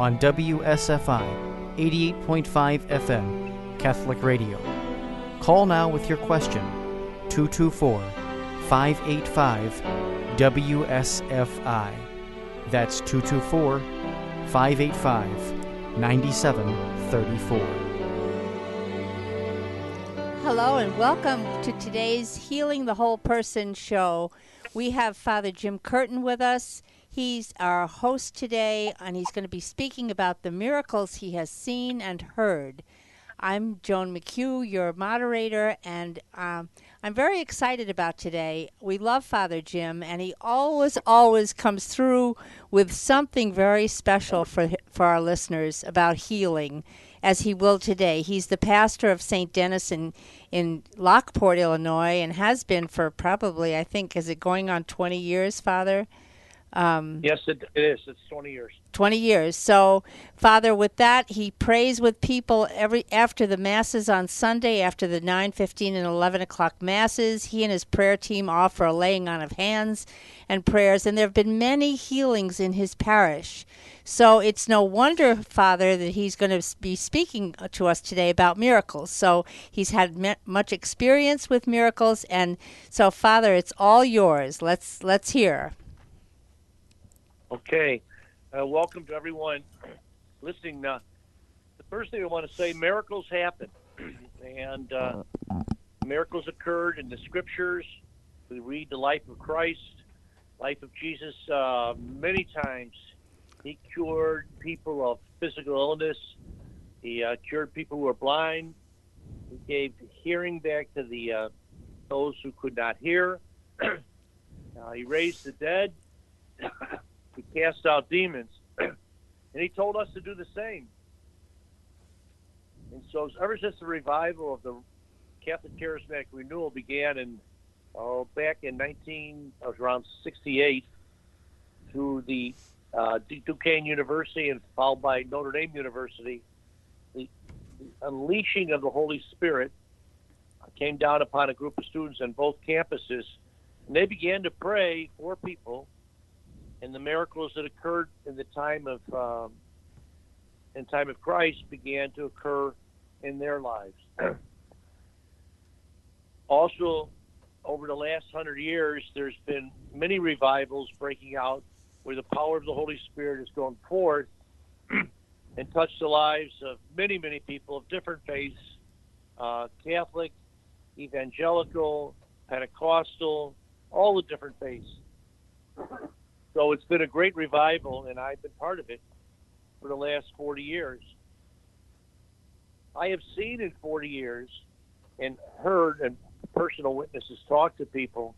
on WSFI 88.5 FM Catholic Radio. Call now with your question 224 585 WSFI. That's 224 585 9734. Hello and welcome to today's Healing the Whole Person show. We have Father Jim Curtin with us. He's our host today, and he's going to be speaking about the miracles he has seen and heard. I'm Joan McHugh, your moderator, and um, I'm very excited about today. We love Father Jim, and he always, always comes through with something very special for for our listeners about healing, as he will today. He's the pastor of St. Dennis in, in Lockport, Illinois, and has been for probably, I think, is it going on 20 years, Father? Um, yes, it, it is. It's 20 years. 20 years. So, Father, with that, he prays with people every after the masses on Sunday, after the 9, 15, and 11 o'clock masses. He and his prayer team offer a laying on of hands and prayers, and there have been many healings in his parish. So, it's no wonder, Father, that he's going to be speaking to us today about miracles. So, he's had much experience with miracles, and so, Father, it's all yours. Let's let's hear. Okay. Uh, welcome to everyone listening. Uh, the first thing I want to say miracles happen. and uh, miracles occurred in the scriptures. We read the life of Christ, life of Jesus uh, many times. He cured people of physical illness, he uh, cured people who were blind, he gave hearing back to the uh, those who could not hear. he raised the dead. Cast out demons. and he told us to do the same. And so, ever since the revival of the Catholic Charismatic Renewal began in, oh, back in 19, I was around 68, through the uh, Duquesne University and followed by Notre Dame University, the, the unleashing of the Holy Spirit came down upon a group of students on both campuses, and they began to pray for people and the miracles that occurred in the time of um, in time of Christ began to occur in their lives. also, over the last hundred years, there's been many revivals breaking out where the power of the Holy Spirit has gone forth and touched the lives of many, many people of different faiths uh, Catholic, evangelical, Pentecostal, all the different faiths. So it's been a great revival, and I've been part of it for the last 40 years. I have seen in 40 years and heard and personal witnesses talk to people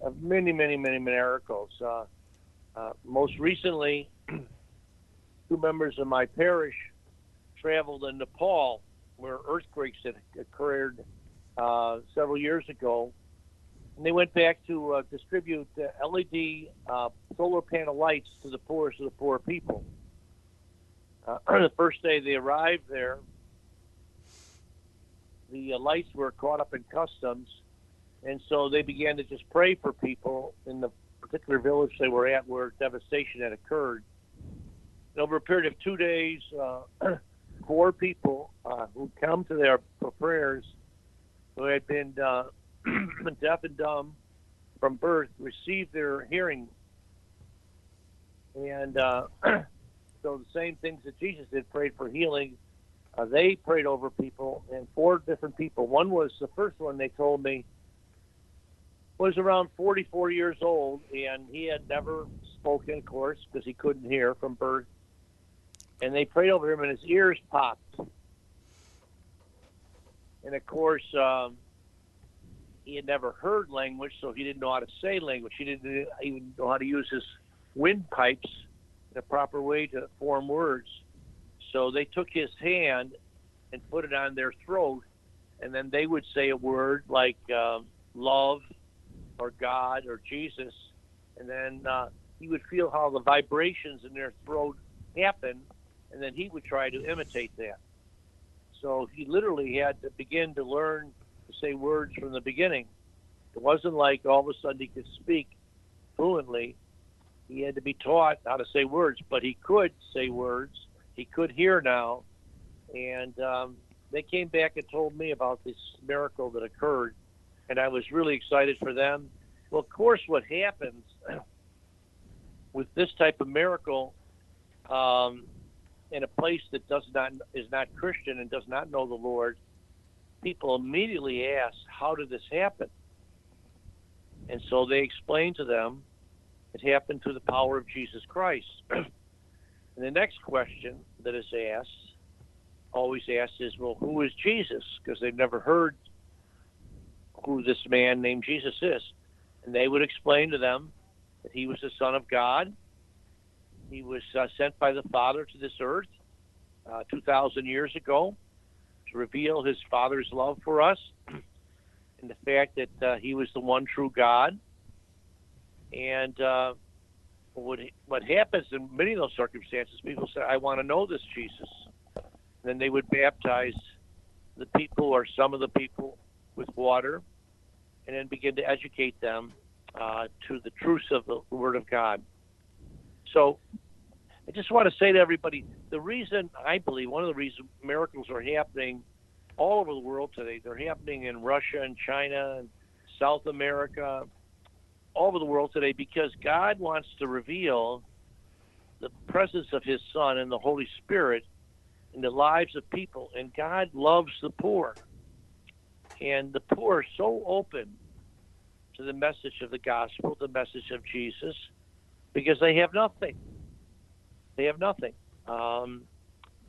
of many, many, many miracles. Uh, uh, most recently, two members of my parish traveled in Nepal, where earthquakes had occurred uh, several years ago, and they went back to uh, distribute uh, LED uh, solar panel lights to the poorest of the poor people. Uh, the first day they arrived there, the uh, lights were caught up in customs, and so they began to just pray for people in the particular village they were at where devastation had occurred. And over a period of two days, uh, four people who come to their prayers who had been deaf and dumb from birth received their hearing. And uh, so the same things that Jesus did, prayed for healing, uh, they prayed over people, and four different people. One was the first one they told me was around 44 years old, and he had never spoken, of course, because he couldn't hear from birth. And they prayed over him, and his ears popped. And of course, um, he had never heard language, so he didn't know how to say language. He didn't even know how to use his windpipes in a proper way to form words. So they took his hand and put it on their throat, and then they would say a word like um, love or God or Jesus, and then uh, he would feel how the vibrations in their throat happen, and then he would try to imitate that. So he literally had to begin to learn say words from the beginning. It wasn't like all of a sudden he could speak fluently. He had to be taught how to say words, but he could say words. he could hear now, and um, they came back and told me about this miracle that occurred, and I was really excited for them. Well, of course, what happens with this type of miracle um, in a place that does not is not Christian and does not know the Lord, people immediately ask, "How did this happen?" And so they explain to them it happened through the power of Jesus Christ. and the next question that is asked, always asked, is, "Well, who is Jesus?" Because they've never heard who this man named Jesus is, and they would explain to them that he was the Son of God he was uh, sent by the Father to this earth uh, 2,000 years ago reveal his Father's love for us and the fact that uh, he was the one true God. And uh, what, what happens in many of those circumstances, people say, I want to know this Jesus. And then they would baptize the people or some of the people with water and then begin to educate them uh, to the truths of the Word of God. So I just want to say to everybody the reason I believe one of the reasons miracles are happening all over the world today, they're happening in Russia and China and South America, all over the world today, because God wants to reveal the presence of His Son and the Holy Spirit in the lives of people. And God loves the poor. And the poor are so open to the message of the gospel, the message of Jesus, because they have nothing. They have nothing. Um,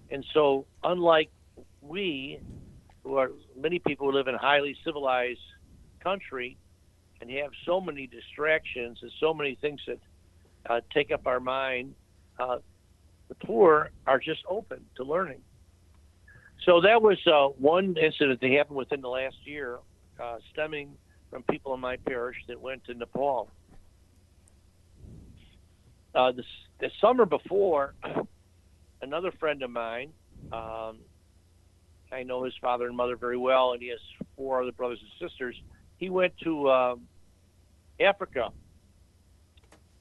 and so, unlike we, who are many people who live in a highly civilized country and have so many distractions and so many things that uh, take up our mind, uh, the poor are just open to learning. So that was uh, one incident that happened within the last year, uh, stemming from people in my parish that went to Nepal. Uh, the, the summer before, another friend of mine, um, I know his father and mother very well, and he has four other brothers and sisters. He went to uh, Africa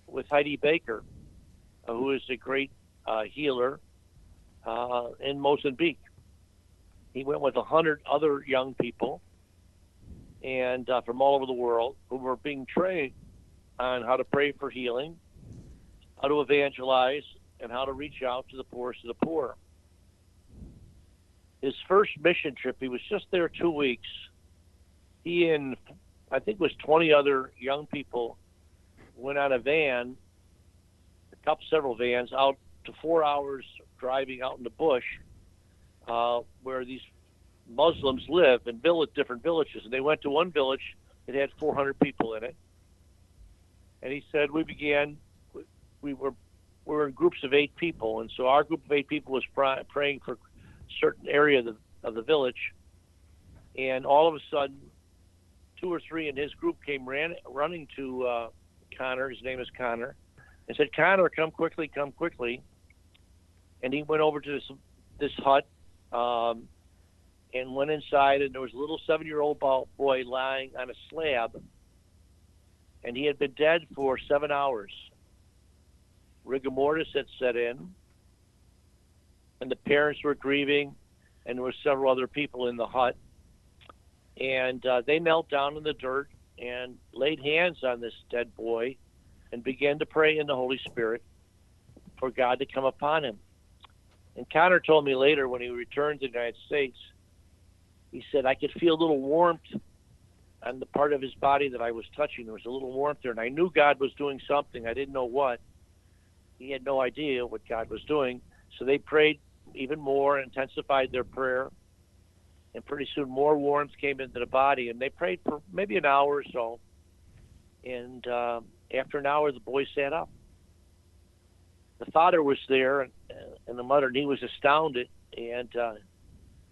with Heidi Baker, uh, who is a great uh, healer uh, in Mozambique. He went with a hundred other young people, and uh, from all over the world, who were being trained on how to pray for healing how to evangelize, and how to reach out to the poorest of the poor. His first mission trip, he was just there two weeks. He and I think it was 20 other young people went on a van, a couple, several vans, out to four hours driving out in the bush uh, where these Muslims live in village, different villages. And they went to one village that had 400 people in it. And he said, We began we were we were in groups of eight people, and so our group of eight people was pr- praying for certain area of the, of the village, and all of a sudden, two or three in his group came ran, running to uh, Connor. His name is Connor, and said, "Connor, come quickly, come quickly." And he went over to this this hut, um, and went inside, and there was a little seven-year-old boy lying on a slab, and he had been dead for seven hours rigor mortis had set in, and the parents were grieving, and there were several other people in the hut. And uh, they knelt down in the dirt and laid hands on this dead boy and began to pray in the Holy Spirit for God to come upon him. And Connor told me later when he returned to the United States, he said, I could feel a little warmth on the part of his body that I was touching. There was a little warmth there, and I knew God was doing something. I didn't know what he had no idea what God was doing. So they prayed even more, intensified their prayer, and pretty soon more warmth came into the body. And they prayed for maybe an hour or so. And uh, after an hour, the boy sat up. The father was there, and, and the mother, and he was astounded. And uh,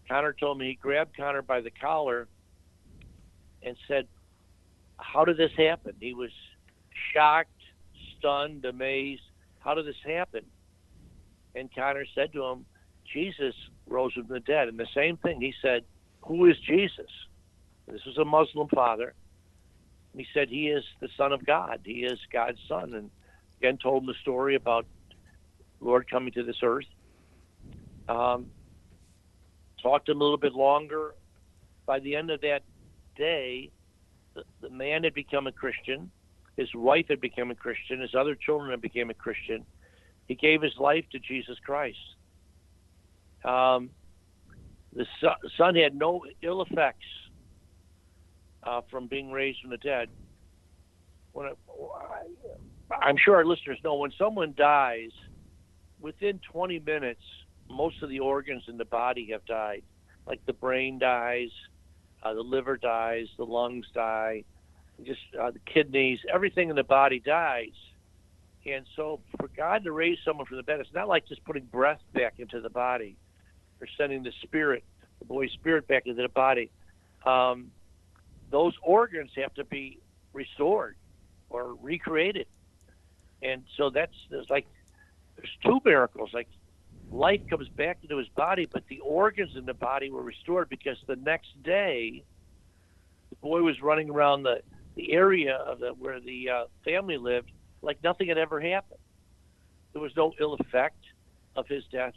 Connor told me he grabbed Connor by the collar and said, How did this happen? He was shocked, stunned, amazed how did this happen? And Connor said to him, Jesus rose from the dead. And the same thing, he said, Who is Jesus? This was a Muslim father. He said, He is the Son of God. He is God's Son. And again, told him the story about Lord coming to this earth Um, talked to him a little bit longer. By the end of that day, the, the man had become a Christian. His wife had become a Christian. His other children had become a Christian. He gave his life to Jesus Christ. Um, the son had no ill effects uh, from being raised from the dead. When it, I'm sure our listeners know when someone dies, within 20 minutes, most of the organs in the body have died. Like the brain dies, uh, the liver dies, the lungs die, just uh, the kidneys, everything in the body dies. And so, for God to raise someone from the dead, it's not like just putting breath back into the body or sending the spirit, the boy's Spirit, back into the body. Um, those organs have to be restored or recreated. And so that's there's like there's two miracles. Like life comes back into his body, but the organs in the body were restored because the next day the boy was running around the the area of the where the uh, family lived like nothing had ever happened. There was no ill effect of his death.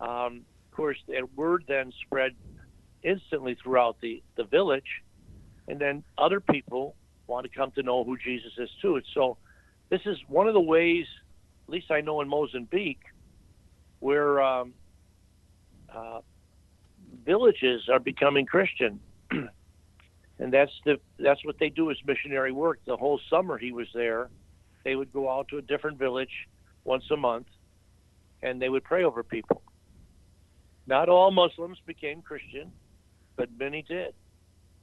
Um, of course, that word then spread instantly throughout the, the village, and then other people want to come to know who Jesus is too. So, this is one of the ways, at least I know in Mozambique, where um, uh, villages are becoming Christian. and that's the that's what they do as missionary work. The whole summer he was there, they would go out to a different village once a month, and they would pray over people. Not all Muslims became Christian, but many did,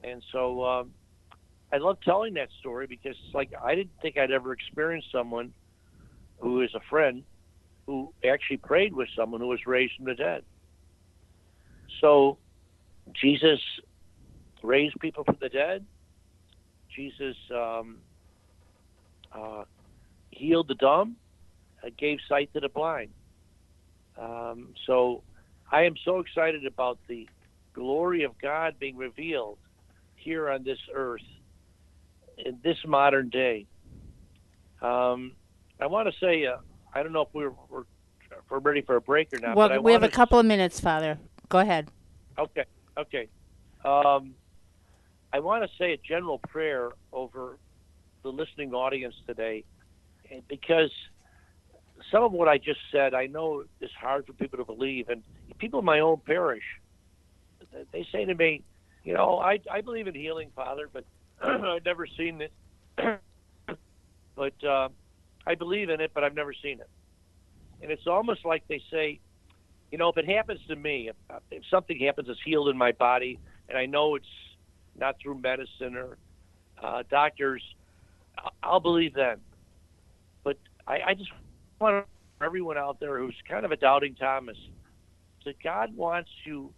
and so um, I love telling that story because it's like I didn't think I'd ever experience someone who is a friend who actually prayed with someone who was raised from the dead. So Jesus raised people from the dead. Jesus um, uh, healed the dumb, uh, gave sight to the blind. Um, so I am so excited about the glory of God being revealed here on this earth in this modern day. Um, I want to say, uh, I don't know if we're, we're, if we're ready for a break or not. Well, we have a couple of minutes, Father. Go ahead. Okay, okay. Um, I want to say a general prayer over the listening audience today because some of what I just said, I know is hard for people to believe. And people in my own parish, they say to me, you know, I, I believe in healing, Father, but I've never seen it. but uh, I believe in it, but I've never seen it. And it's almost like they say, you know, if it happens to me, if, if something happens that's healed in my body, and I know it's not through medicine or uh, doctors, I'll believe then. But I, I just want everyone out there who's kind of a doubting Thomas that God wants you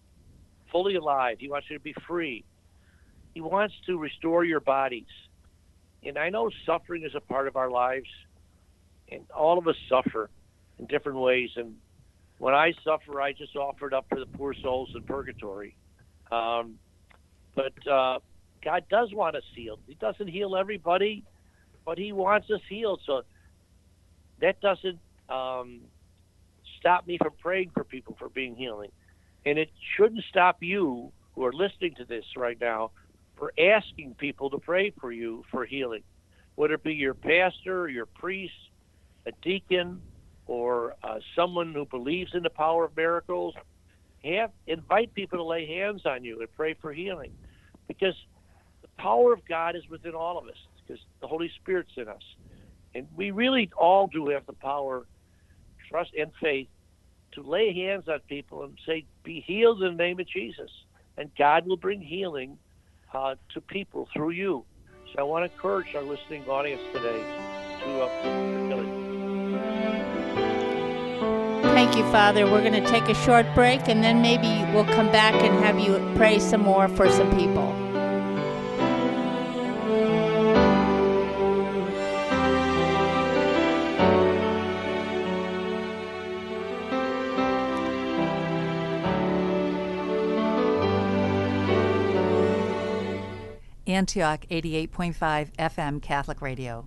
fully alive. He wants you to be free. He wants to restore your bodies. And I know suffering is a part of our lives, and all of us suffer in different ways. And when I suffer, I just offer it up for the poor souls in purgatory. Um, but uh, God does want us healed. He doesn't heal everybody, but He wants us healed. So that doesn't um, stop me from praying for people for being healing. And it shouldn't stop you who are listening to this right now for asking people to pray for you for healing, whether it be your pastor, or your priest, a deacon, or uh, someone who believes in the power of miracles. Have invite people to lay hands on you and pray for healing, because the power of God is within all of us, because the Holy Spirit's in us, and we really all do have the power, trust and faith, to lay hands on people and say, "Be healed in the name of Jesus," and God will bring healing uh, to people through you. So I want to encourage our listening audience today to uh, Thank you, Father. We're going to take a short break and then maybe we'll come back and have you pray some more for some people. Antioch 88.5 FM Catholic Radio.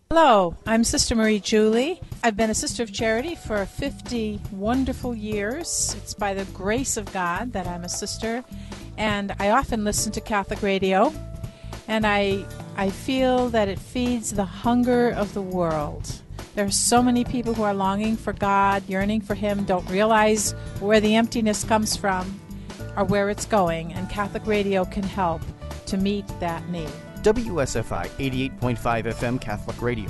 Hello, I'm Sister Marie Julie. I've been a sister of charity for 50 wonderful years. It's by the grace of God that I'm a sister, and I often listen to Catholic radio, and I I feel that it feeds the hunger of the world. There are so many people who are longing for God, yearning for Him, don't realize where the emptiness comes from or where it's going, and Catholic radio can help to meet that need. WSFI 88.5 FM Catholic Radio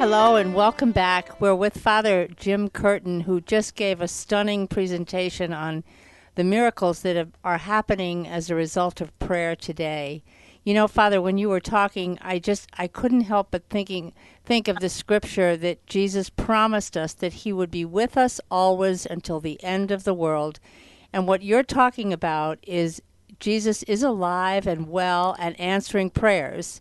Hello and welcome back. We're with Father Jim Curtin, who just gave a stunning presentation on the miracles that are happening as a result of prayer today. You know, Father, when you were talking, I just I couldn't help but thinking think of the scripture that Jesus promised us that he would be with us always until the end of the world. And what you're talking about is Jesus is alive and well and answering prayers.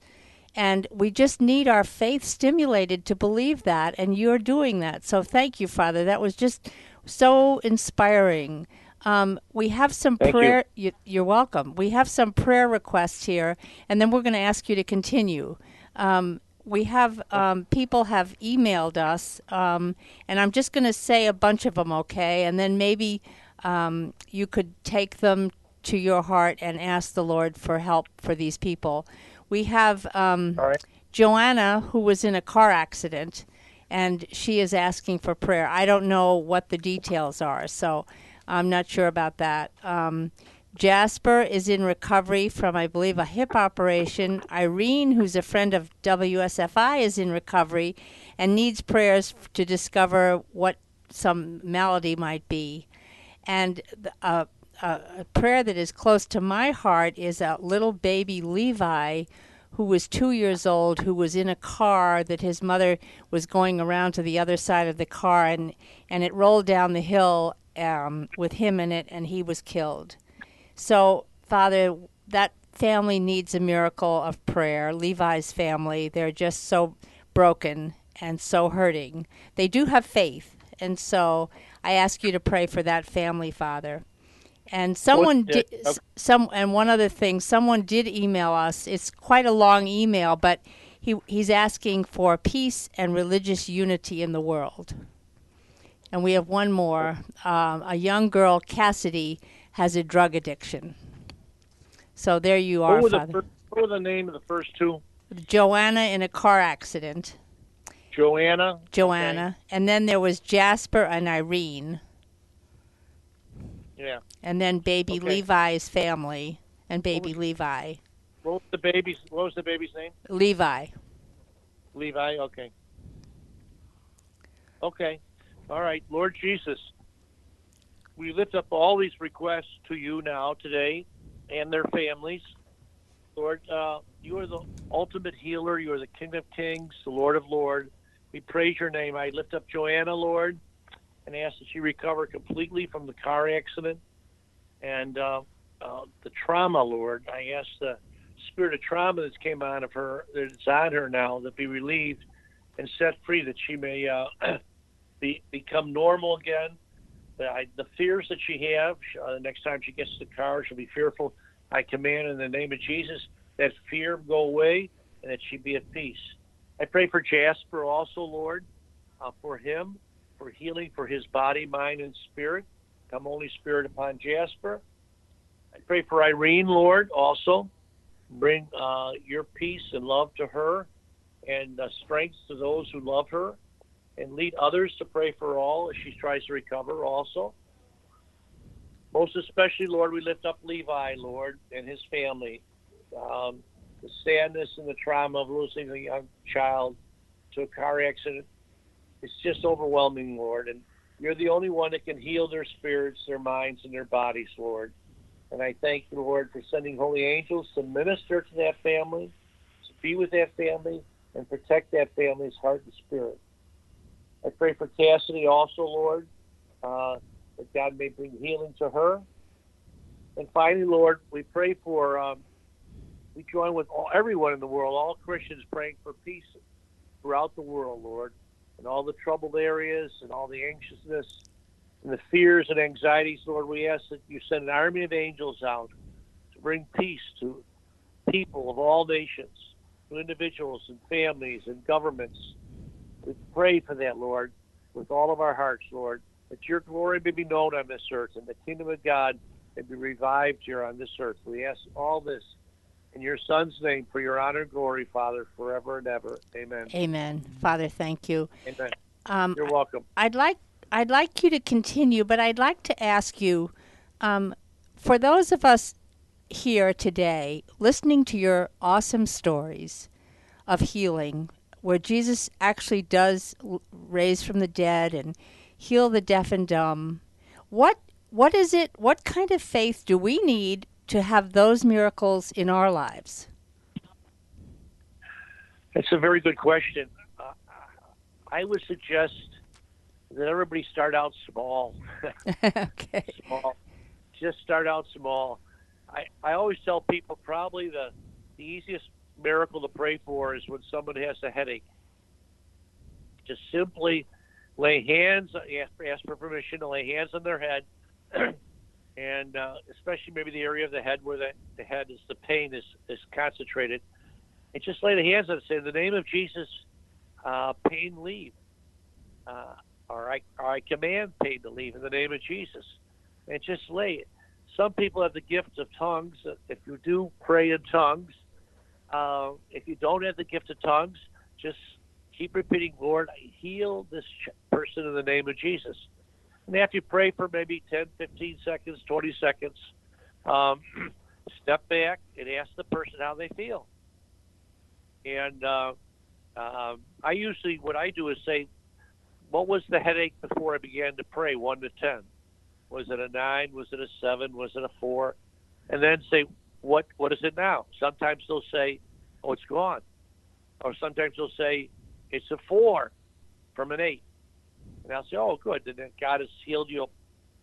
And we just need our faith stimulated to believe that, and you're doing that. So thank you, Father. That was just so inspiring. Um, we have some Thank prayer. You. You're welcome. We have some prayer requests here, and then we're going to ask you to continue. Um, we have um, people have emailed us, um, and I'm just going to say a bunch of them, okay? And then maybe um, you could take them to your heart and ask the Lord for help for these people. We have um, right. Joanna, who was in a car accident, and she is asking for prayer. I don't know what the details are, so I'm not sure about that. Um, Jasper is in recovery from, I believe, a hip operation. Irene, who's a friend of WSFI, is in recovery and needs prayers to discover what some malady might be. And th- a, a prayer that is close to my heart is a little baby Levi who was two years old, who was in a car that his mother was going around to the other side of the car, and, and it rolled down the hill um, with him in it, and he was killed. So, Father, that family needs a miracle of prayer. Levi's family, they're just so broken and so hurting. They do have faith, and so I ask you to pray for that family, Father. And someone did okay. some and one other thing, someone did email us. It's quite a long email, but he he's asking for peace and religious unity in the world. And we have one more. Um, a young girl, Cassidy, has a drug addiction. So there you are, What Father. first, what were the name of the first two? Joanna in a car accident. Joanna. Joanna. And then there was Jasper and Irene. Yeah. And then baby Okay. Levi's family and baby was- Levi. What was the baby's? What was the baby's name? Levi. Levi. Okay. Okay. All right. Lord Jesus, we lift up all these requests to you now today, and their families. Lord, uh, you are the ultimate healer. You are the King of Kings, the Lord of Lords. We praise your name. I lift up Joanna, Lord, and ask that she recover completely from the car accident and uh, uh, the trauma, Lord. I ask the spirit of trauma that's came on of her, that's on her now, that be relieved and set free, that she may uh, be become normal again. The, I, the fears that she have, uh, the next time she gets to the car, she'll be fearful. I command in the name of Jesus that fear go away and that she be at peace. I pray for Jasper also, Lord, uh, for him, for healing for his body, mind, and spirit. Come, Holy Spirit, upon Jasper. I pray for Irene, Lord, also. Bring uh, your peace and love to her and uh, strength to those who love her and lead others to pray for all as she tries to recover also. Most especially, Lord, we lift up Levi, Lord, and his family. Um, the sadness and the trauma of losing a young child to a car accident, it's just overwhelming, Lord. And you're the only one that can heal their spirits, their minds, and their bodies, Lord. And I thank you, Lord, for sending holy angels to minister to that family, to be with that family, and protect that family's heart and spirit. I pray for Cassidy also, Lord, uh, that God may bring healing to her. And finally, Lord, we pray for, um, we join with all, everyone in the world, all Christians praying for peace throughout the world, Lord, and all the troubled areas and all the anxiousness and the fears and anxieties, Lord. We ask that you send an army of angels out to bring peace to people of all nations, to individuals and families and governments we pray for that, Lord, with all of our hearts, Lord, that your glory may be known on this earth and the kingdom of God may be revived here on this earth. We ask all this in your Son's name for your honor and glory, Father, forever and ever. Amen. Amen. Father, thank you. Amen. Um, You're welcome. I'd like I'd like you to continue, but I'd like to ask you, um, for those of us here today, listening to your awesome stories of healing where Jesus actually does raise from the dead and heal the deaf and dumb. What what is it? What kind of faith do we need to have those miracles in our lives? That's a very good question. Uh, I would suggest that everybody start out small. okay. Small. Just start out small. I, I always tell people probably the, the easiest miracle to pray for is when someone has a headache. Just simply lay hands, ask, ask for permission to lay hands on their head, and uh, especially maybe the area of the head where the, the head is the pain is, is concentrated, and just lay the hands on it. Say, in the name of Jesus, uh, pain leave. Uh, or I, or I command pain to leave in the name of Jesus. And just lay it. Some people have the gift of tongues. If you do pray in tongues, uh, if you don't have the gift of tongues, just keep repeating, Lord, heal this person in the name of Jesus. And after you pray for maybe 10, 15 seconds, 20 seconds, um, step back and ask the person how they feel. And uh, uh, I usually, what I do is say, what was the headache before I began to pray, 1 to 10? Was it a 9? Was it a 7? Was it a 4? And then say, what what is it now? Sometimes they'll say, oh, it's gone, or sometimes they'll say, it's a four from an eight, and I'll say, oh, good, then God has healed you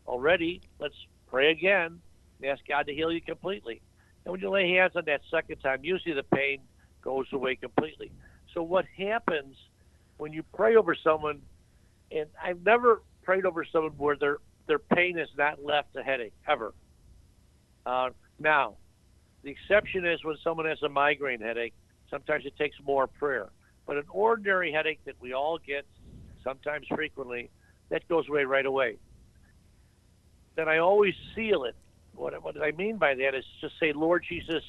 already. Let's pray again and ask God to heal you completely. And when you lay hands on that second time, usually the pain goes away completely. So what happens when you pray over someone, and I've never prayed over someone where their their pain has not left a headache ever. Uh, now, the exception is when someone has a migraine headache. Sometimes it takes more prayer. But an ordinary headache that we all get, sometimes frequently, that goes away right away. Then I always seal it. What, what I mean by that is just say, Lord Jesus,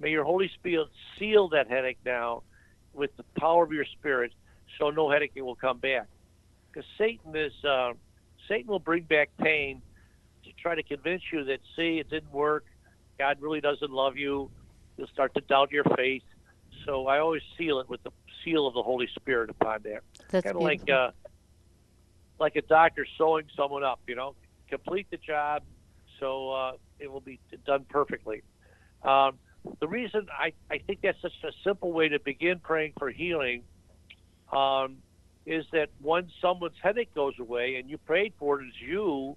may your Holy Spirit seal that headache now with the power of your Spirit so no headache will come back. Because Satan is, uh, Satan will bring back pain to try to convince you that, see, it didn't work God really doesn't love you. You'll start to doubt your faith. So I always seal it with the seal of the Holy Spirit upon that. That's kind of like uh, like a doctor sewing someone up. You know, complete the job so uh, it will be done perfectly. Um, the reason I, I think that's such a simple way to begin praying for healing um, is that when someone's headache goes away and you prayed for it as you,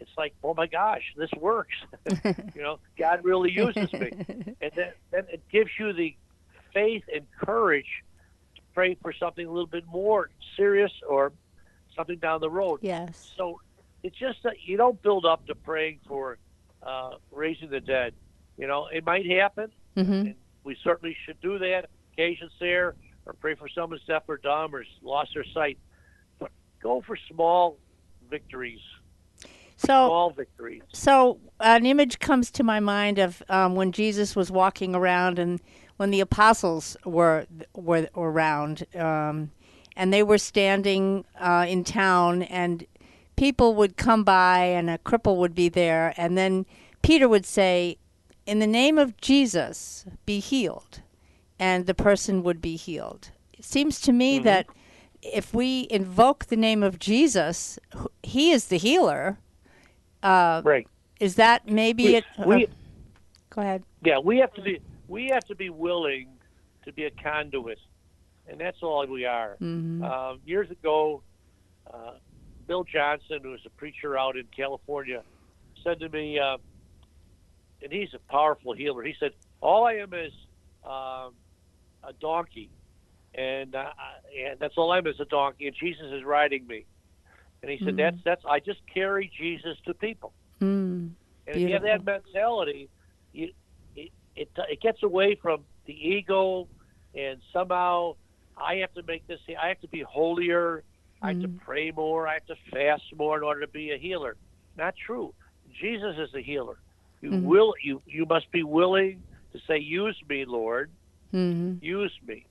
it's like, oh my gosh, this works. you know, God really uses me, and then, then it gives you the faith and courage to pray for something a little bit more serious or something down the road. Yes. So it's just that you don't build up to praying for uh, raising the dead. You know, it might happen. Mm-hmm. And we certainly should do that. Occasions there, or pray for someone deaf or dumb or lost their sight. But go for small victories. So Small victories. So an image comes to my mind of um, when Jesus was walking around and when the apostles were were around, um, and they were standing uh, in town, and people would come by, and a cripple would be there, and then Peter would say, "In the name of Jesus, be healed," and the person would be healed. It seems to me that if we invoke the name of Jesus, He is the healer. Uh, Right. is that maybe We- it? uh, go ahead. Yeah, we have to be we have to be willing to be a conduit, and that's all we are. Mm-hmm. Um, years ago, uh, Bill Johnson, who was a preacher out in California, said to me, uh, and he's a powerful healer. He said, "All I am is um, a donkey, and uh, and that's all I am is a donkey, and Jesus is riding me." And he said, "That's that's I just carry Jesus to people." Mm. And if you have that mentality, you, it, it it gets away from the ego, and somehow I have to make this. I have to be holier. I have to pray more. I have to fast more in order to be a healer. Not true. Jesus is the healer. You will. You you must be willing to say, "Use me, Lord. Mm-hmm. Use me,"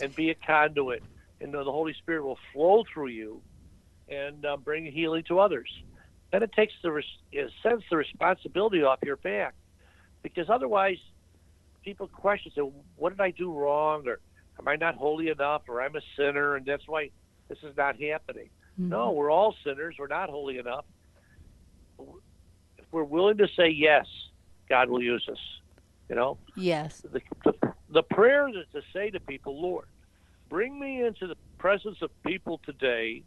and be a conduit, and the Holy Spirit will flow through you, and uh, bring healing to others then it takes the res- in a sense the responsibility off your back because otherwise people question say what did i do wrong or am i not holy enough or i'm a sinner and that's why this is not happening no we're all sinners we're not holy enough if we're willing to say yes god will use us you know Yes. the, the, the prayer is to say to people, Lord, bring me into the presence of people today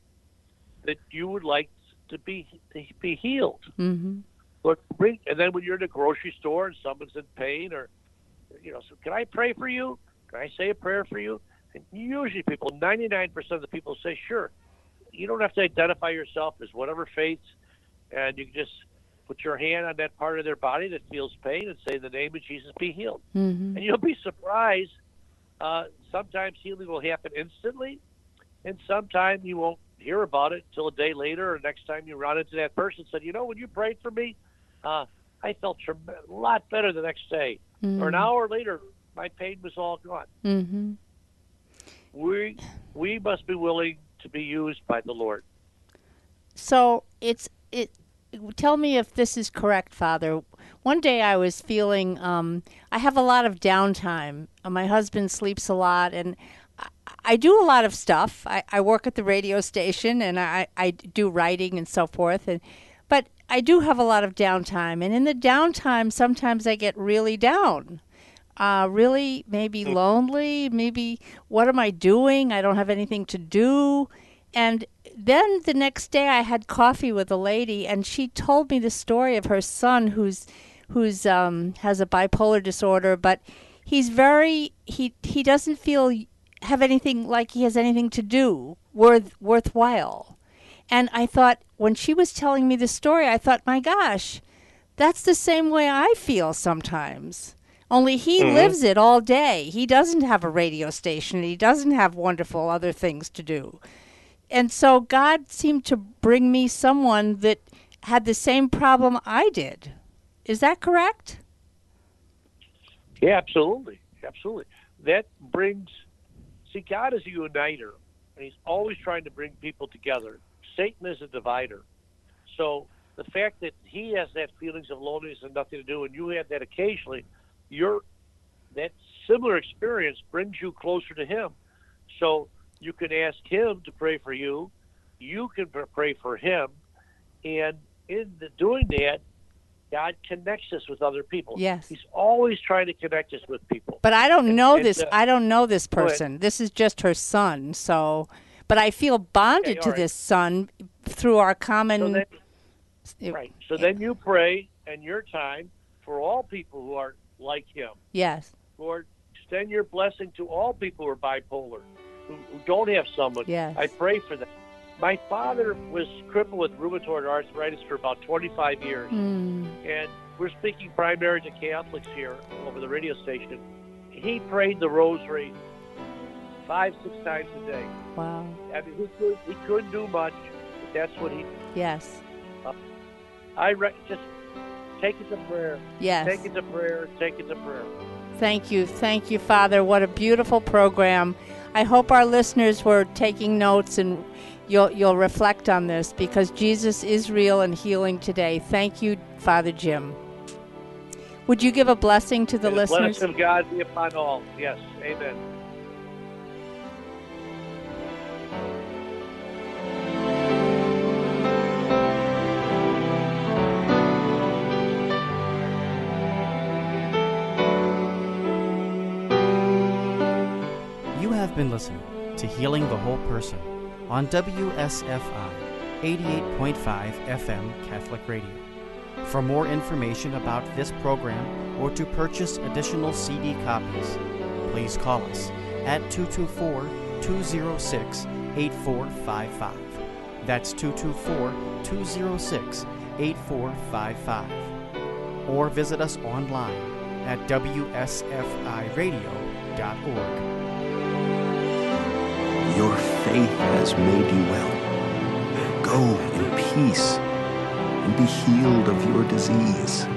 that you would like to be to be healed. Mm-hmm. Lord, bring, and then when you're in a grocery store and someone's in pain, or you know, so can I pray for you? Can I say a prayer for you? And usually, people, 99% of the people say, sure. You don't have to identify yourself as whatever faith, and you can just put your hand on that part of their body that feels pain and say, "In the name of Jesus, be healed." Mm-hmm. And you'll be surprised. Uh, sometimes healing will happen instantly, and sometimes you won't hear about it until a day later, or next time you run into that person said, "You know, when you prayed for me, uh, I felt trem- a lot better the next day." Or an hour later, my pain was all gone. Mm-hmm. We we must be willing to be used by the Lord. So it's it. Tell me if this is correct, Father. One day I was feeling um, I have a lot of downtime. Uh, My husband sleeps a lot, and I, I do a lot of stuff. I, I work at the radio station, and I, I do writing and so forth. And but I do have a lot of downtime, and in the downtime, sometimes I get really down. Uh, really, maybe lonely. Maybe what am I doing? I don't have anything to do. And then the next day, I had coffee with a lady, and she told me the story of her son, who's who's um, has a bipolar disorder, but he's very he he doesn't feel have anything like he has anything to do worth worthwhile. And I thought when she was telling me the story, I thought, my gosh, that's the same way I feel sometimes. Only he mm-hmm. lives it all day. He doesn't have a radio station. He doesn't have wonderful other things to do. And so God seemed to bring me someone that had the same problem I did. Is that correct? Yeah, absolutely, absolutely. That brings. See, God is a uniter, and He's always trying to bring people together. Satan is a divider. So the fact that he has that feelings of loneliness and nothing to do, and you have that occasionally, your that similar experience brings you closer to Him. So you can ask Him to pray for you. You can pray for Him, and in the, doing that, God connects us with other people. Yes. He's always trying to connect us with people. But I don't know and, this. uh, I don't know this person. This is just her son. So, but I feel bonded Okay, to right. this son through our common So then, It- Right. So then you pray and your time for all people who are like him. Yes. Lord, extend your blessing to all people who are bipolar, who, who don't have someone. Yes. I pray for them. My father was crippled with rheumatoid arthritis for about 25 years, Mm. and we're speaking primarily to Catholics here over the radio station. He prayed the rosary five, six times a day. Wow. I mean, he, could, he couldn't do much, but that's what he. Yes. I re- just take it to prayer. Yes. Take it to prayer. Take it to prayer. Thank you. Thank you, Father. What a beautiful program. I hope our listeners were taking notes and you'll, you'll reflect on this because Jesus is real and healing today. Thank you, Father Jim. Would you give a blessing to the May listeners? blessing of God be upon all. Yes. Amen. Have been listening to Healing the Whole Person on WSFI 88.5 FM Catholic Radio. For more information about this program or to purchase additional CD copies, please call us at 224 206 8455. That's 224 206 8455. Or visit us online at WSFIRadio.org. Your faith has made you well. Go in peace and be healed of your disease.